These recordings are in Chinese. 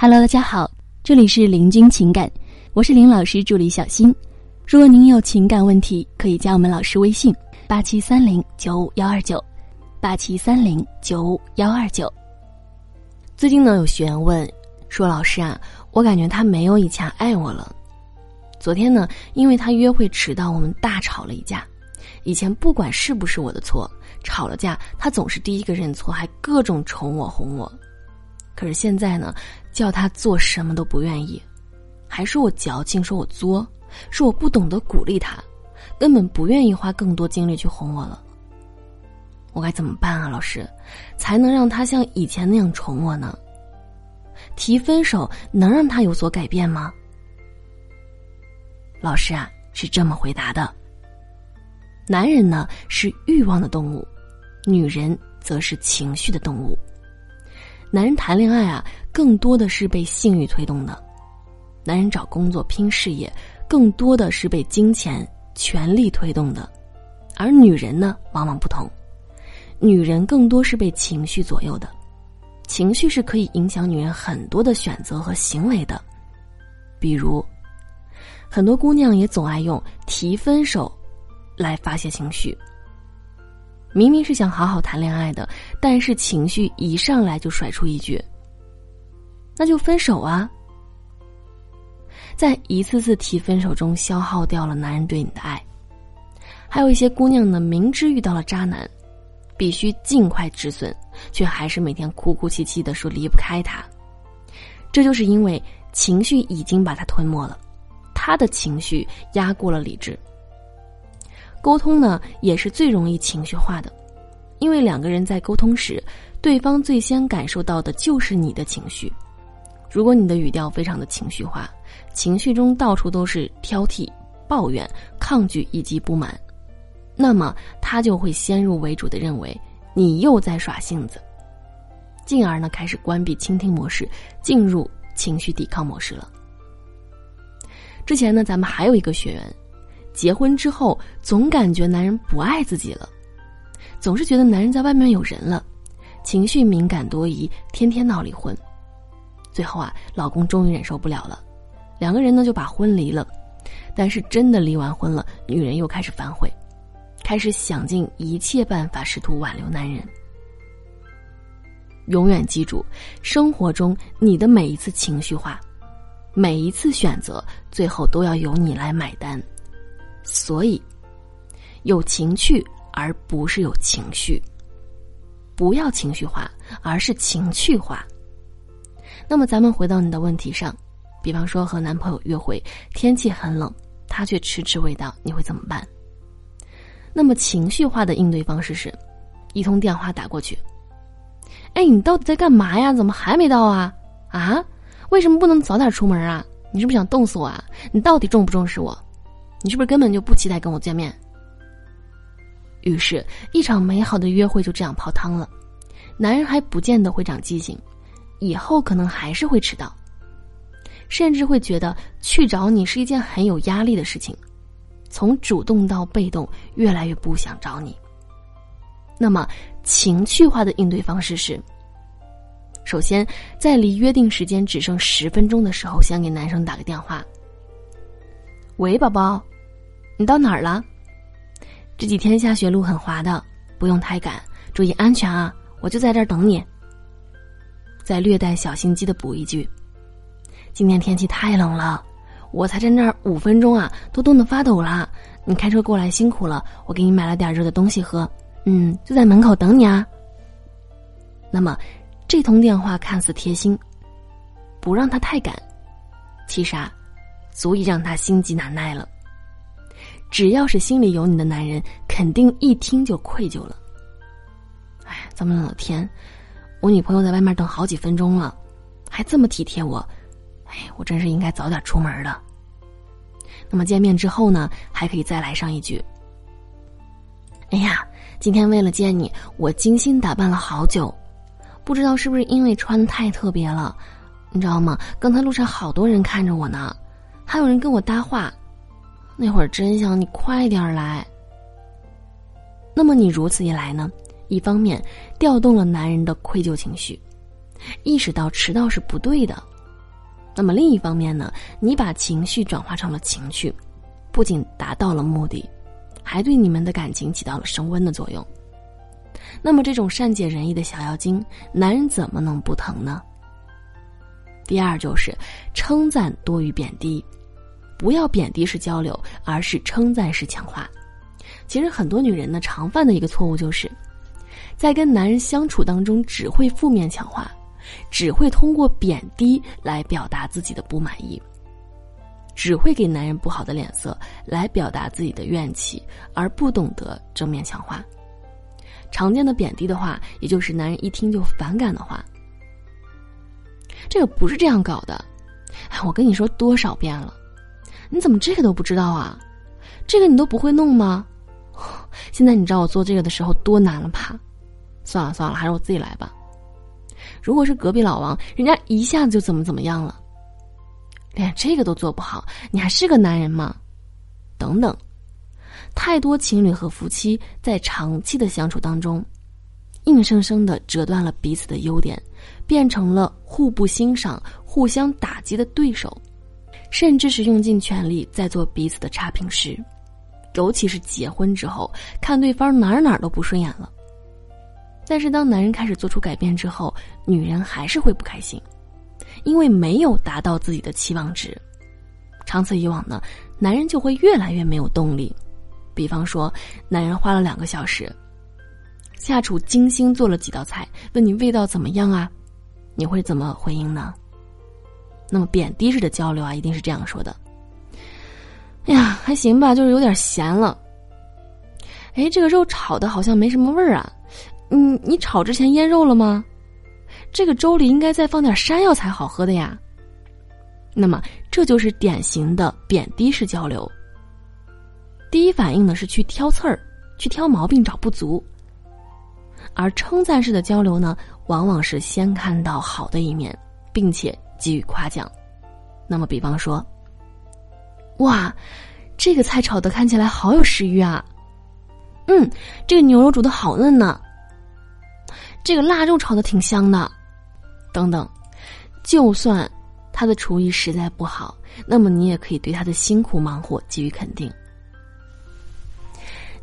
Hello，大家好，这里是林君情感，我是林老师助理小新。如果您有情感问题，可以加我们老师微信：八七三零九五幺二九，八七三零九五幺二九。最近呢，有学员问说：“老师啊，我感觉他没有以前爱我了。昨天呢，因为他约会迟到，我们大吵了一架。以前不管是不是我的错，吵了架，他总是第一个认错，还各种宠我哄我。可是现在呢，叫他做什么都不愿意，还说我矫情，说我作。”说我不懂得鼓励他，根本不愿意花更多精力去哄我了。我该怎么办啊，老师，才能让他像以前那样宠我呢？提分手能让他有所改变吗？老师啊，是这么回答的：男人呢是欲望的动物，女人则是情绪的动物。男人谈恋爱啊，更多的是被性欲推动的；男人找工作拼事业。更多的是被金钱、权力推动的，而女人呢，往往不同。女人更多是被情绪左右的，情绪是可以影响女人很多的选择和行为的。比如，很多姑娘也总爱用提分手来发泄情绪。明明是想好好谈恋爱的，但是情绪一上来就甩出一句：“那就分手啊。”在一次次提分手中消耗掉了男人对你的爱，还有一些姑娘呢，明知遇到了渣男，必须尽快止损，却还是每天哭哭啼啼的说离不开他。这就是因为情绪已经把他吞没了，他的情绪压过了理智。沟通呢，也是最容易情绪化的，因为两个人在沟通时，对方最先感受到的就是你的情绪。如果你的语调非常的情绪化，情绪中到处都是挑剔、抱怨、抗拒以及不满，那么他就会先入为主的认为你又在耍性子，进而呢开始关闭倾听模式，进入情绪抵抗模式了。之前呢，咱们还有一个学员，结婚之后总感觉男人不爱自己了，总是觉得男人在外面有人了，情绪敏感多疑，天天闹离婚。最后啊，老公终于忍受不了了，两个人呢就把婚离了。但是真的离完婚了，女人又开始反悔，开始想尽一切办法试图挽留男人。永远记住，生活中你的每一次情绪化，每一次选择，最后都要由你来买单。所以，有情趣而不是有情绪，不要情绪化，而是情趣化。那么，咱们回到你的问题上，比方说和男朋友约会，天气很冷，他却迟迟未到，你会怎么办？那么情绪化的应对方式是，一通电话打过去。哎，你到底在干嘛呀？怎么还没到啊？啊？为什么不能早点出门啊？你是不是想冻死我啊？你到底重不重视我？你是不是根本就不期待跟我见面？于是，一场美好的约会就这样泡汤了，男人还不见得会长记性。以后可能还是会迟到，甚至会觉得去找你是一件很有压力的事情，从主动到被动，越来越不想找你。那么情绪化的应对方式是：首先，在离约定时间只剩十分钟的时候，先给男生打个电话。喂，宝宝，你到哪儿了？这几天下雪，路很滑的，不用太赶，注意安全啊！我就在这儿等你。再略带小心机的补一句：“今天天气太冷了，我才在那儿五分钟啊，都冻得发抖了。你开车过来辛苦了，我给你买了点热的东西喝。嗯，就在门口等你啊。”那么，这通电话看似贴心，不让他太赶，其实啊，足以让他心急难耐了。只要是心里有你的男人，肯定一听就愧疚了。哎，这么冷的天。我女朋友在外面等好几分钟了，还这么体贴我，哎，我真是应该早点出门的。那么见面之后呢，还可以再来上一句：“哎呀，今天为了见你，我精心打扮了好久，不知道是不是因为穿的太特别了，你知道吗？刚才路上好多人看着我呢，还有人跟我搭话，那会儿真想你快点来。那么你如此一来呢？”一方面，调动了男人的愧疚情绪，意识到迟到是不对的，那么另一方面呢，你把情绪转化成了情趣，不仅达到了目的，还对你们的感情起到了升温的作用。那么这种善解人意的小妖精，男人怎么能不疼呢？第二就是称赞多于贬低，不要贬低式交流，而是称赞式强化。其实很多女人呢常犯的一个错误就是，在跟男人相处当中只会负面强化，只会通过贬低来表达自己的不满意，只会给男人不好的脸色来表达自己的怨气，而不懂得正面强化。常见的贬低的话，也就是男人一听就反感的话。这个不是这样搞的，哎，我跟你说多少遍了，你怎么这个都不知道啊？这个你都不会弄吗？现在你知道我做这个的时候多难了吧？算了算了，还是我自己来吧。如果是隔壁老王，人家一下子就怎么怎么样了，连这个都做不好，你还是个男人吗？等等，太多情侣和夫妻在长期的相处当中。硬生生的折断了彼此的优点，变成了互不欣赏、互相打击的对手，甚至是用尽全力在做彼此的差评师。尤其是结婚之后，看对方哪哪都不顺眼了。但是当男人开始做出改变之后，女人还是会不开心，因为没有达到自己的期望值。长此以往呢，男人就会越来越没有动力。比方说，男人花了两个小时。下厨精心做了几道菜，问你味道怎么样啊？你会怎么回应呢？那么贬低式的交流啊，一定是这样说的：“哎呀，还行吧，就是有点咸了。”哎，这个肉炒的好像没什么味儿啊。嗯，你炒之前腌肉了吗？这个粥里应该再放点山药才好喝的呀。那么这就是典型的贬低式交流。第一反应呢是去挑刺儿，去挑毛病，找不足。而称赞式的交流呢，往往是先看到好的一面，并且给予夸奖。那么，比方说，哇，这个菜炒的看起来好有食欲啊！嗯，这个牛肉煮的好嫩呢。这个腊肉炒的挺香的，等等。就算他的厨艺实在不好，那么你也可以对他的辛苦忙活给予肯定。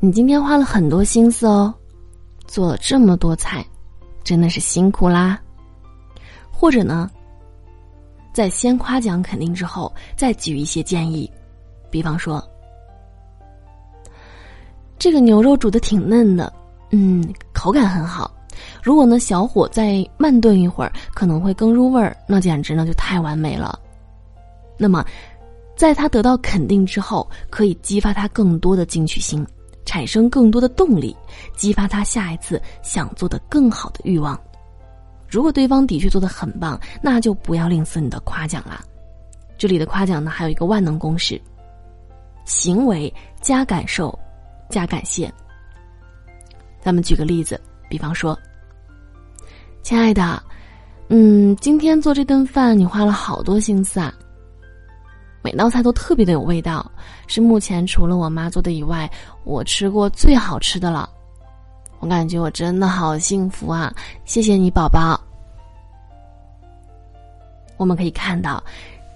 你今天花了很多心思哦。做了这么多菜，真的是辛苦啦。或者呢，在先夸奖肯定之后，再给予一些建议，比方说，这个牛肉煮的挺嫩的，嗯，口感很好。如果呢，小火再慢炖一会儿，可能会更入味儿，那简直呢就太完美了。那么，在他得到肯定之后，可以激发他更多的进取心。产生更多的动力，激发他下一次想做的更好的欲望。如果对方的确做的很棒，那就不要吝啬你的夸奖了。这里的夸奖呢，还有一个万能公式：行为加感受加感谢。咱们举个例子，比方说，亲爱的，嗯，今天做这顿饭你花了好多心思啊。每道菜都特别的有味道，是目前除了我妈做的以外，我吃过最好吃的了。我感觉我真的好幸福啊！谢谢你，宝宝。我们可以看到，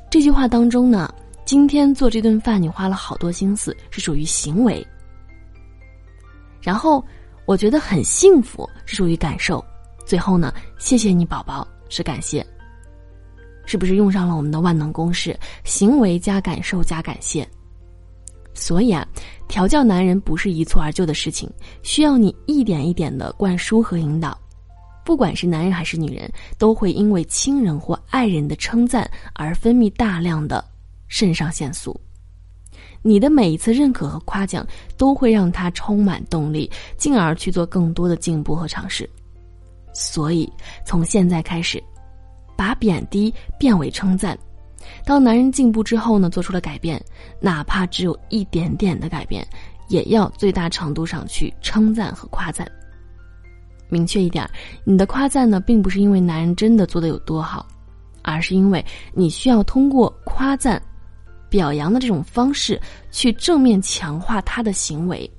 这句话当中呢，今天做这顿饭你花了好多心思，是属于行为。然后我觉得很幸福，是属于感受。最后呢，谢谢你，宝宝，是感谢。是不是用上了我们的万能公式？行为加感受加感谢。所以啊，调教男人不是一蹴而就的事情，需要你一点一点的灌输和引导。不管是男人还是女人，都会因为亲人或爱人的称赞而分泌大量的肾上腺素。你的每一次认可和夸奖，都会让他充满动力，进而去做更多的进步和尝试。所以，从现在开始。把贬低变为称赞，当男人进步之后呢，做出了改变，哪怕只有一点点的改变，也要最大程度上去称赞和夸赞。明确一点，你的夸赞呢，并不是因为男人真的做的有多好，而是因为你需要通过夸赞、表扬的这种方式，去正面强化他的行为。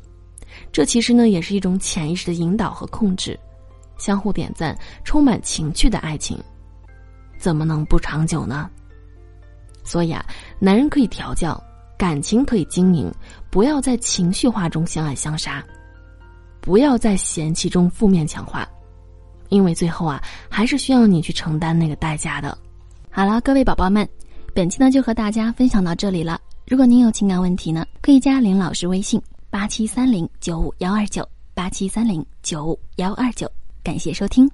这其实呢，也是一种潜意识的引导和控制，相互点赞，充满情趣的爱情。怎么能不长久呢？所以啊，男人可以调教，感情可以经营，不要在情绪化中相爱相杀，不要在嫌弃中负面强化，因为最后啊，还是需要你去承担那个代价的。好了，各位宝宝们，本期呢就和大家分享到这里了。如果您有情感问题呢，可以加林老师微信八七三零九五幺二九八七三零九五幺二九，感谢收听。